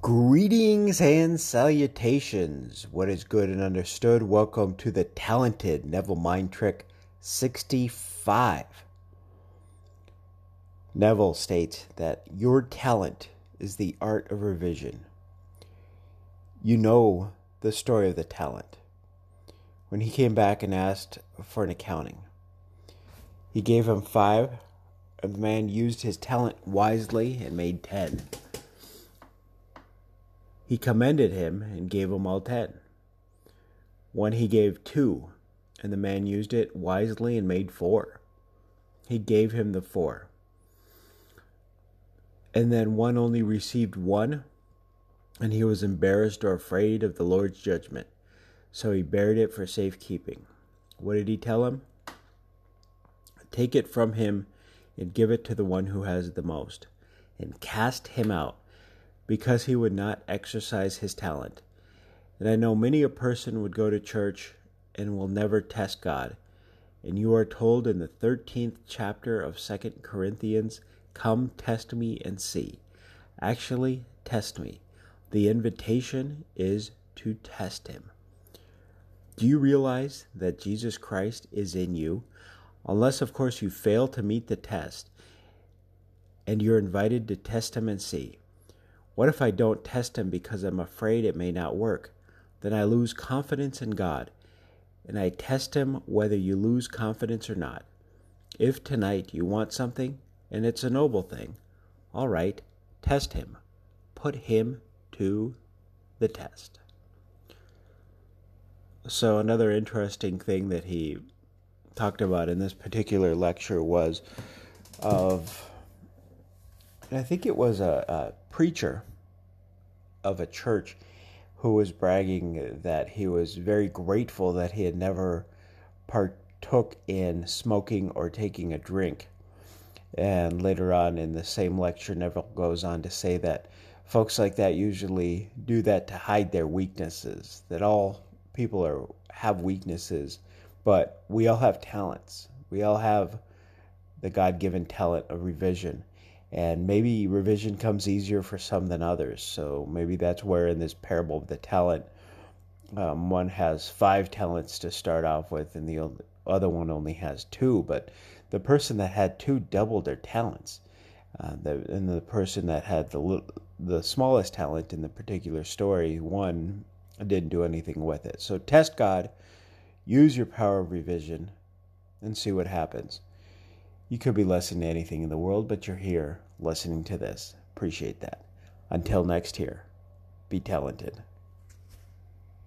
Greetings and salutations. What is good and understood? Welcome to the talented Neville Mind Trick 65. Neville states that your talent is the art of revision. You know the story of the talent. When he came back and asked for an accounting, he gave him five, and the man used his talent wisely and made ten. He commended him and gave him all ten. One he gave two, and the man used it wisely and made four. He gave him the four. And then one only received one, and he was embarrassed or afraid of the Lord's judgment. So he buried it for safekeeping. What did he tell him? Take it from him and give it to the one who has the most, and cast him out because he would not exercise his talent. And I know many a person would go to church and will never test God. And you are told in the 13th chapter of 2 Corinthians, Come test me and see. Actually, test me. The invitation is to test him. Do you realize that Jesus Christ is in you? Unless, of course, you fail to meet the test, and you're invited to test him and see. What if I don't test him because I'm afraid it may not work? Then I lose confidence in God, and I test him whether you lose confidence or not. If tonight you want something, and it's a noble thing, all right, test him. Put him to the test. So, another interesting thing that he talked about in this particular lecture was of, I think it was a, a preacher of a church who was bragging that he was very grateful that he had never partook in smoking or taking a drink. And later on in the same lecture, Neville goes on to say that folks like that usually do that to hide their weaknesses, that all people are have weaknesses, but we all have talents. We all have the God given talent of revision and maybe revision comes easier for some than others. So maybe that's where in this parable of the talent, um, one has five talents to start off with, and the other one only has two. But the person that had two doubled their talents, uh, the, and the person that had the the smallest talent in the particular story, one didn't do anything with it. So test God, use your power of revision, and see what happens. You could be listening to anything in the world, but you're here listening to this. Appreciate that. Until next year, be talented.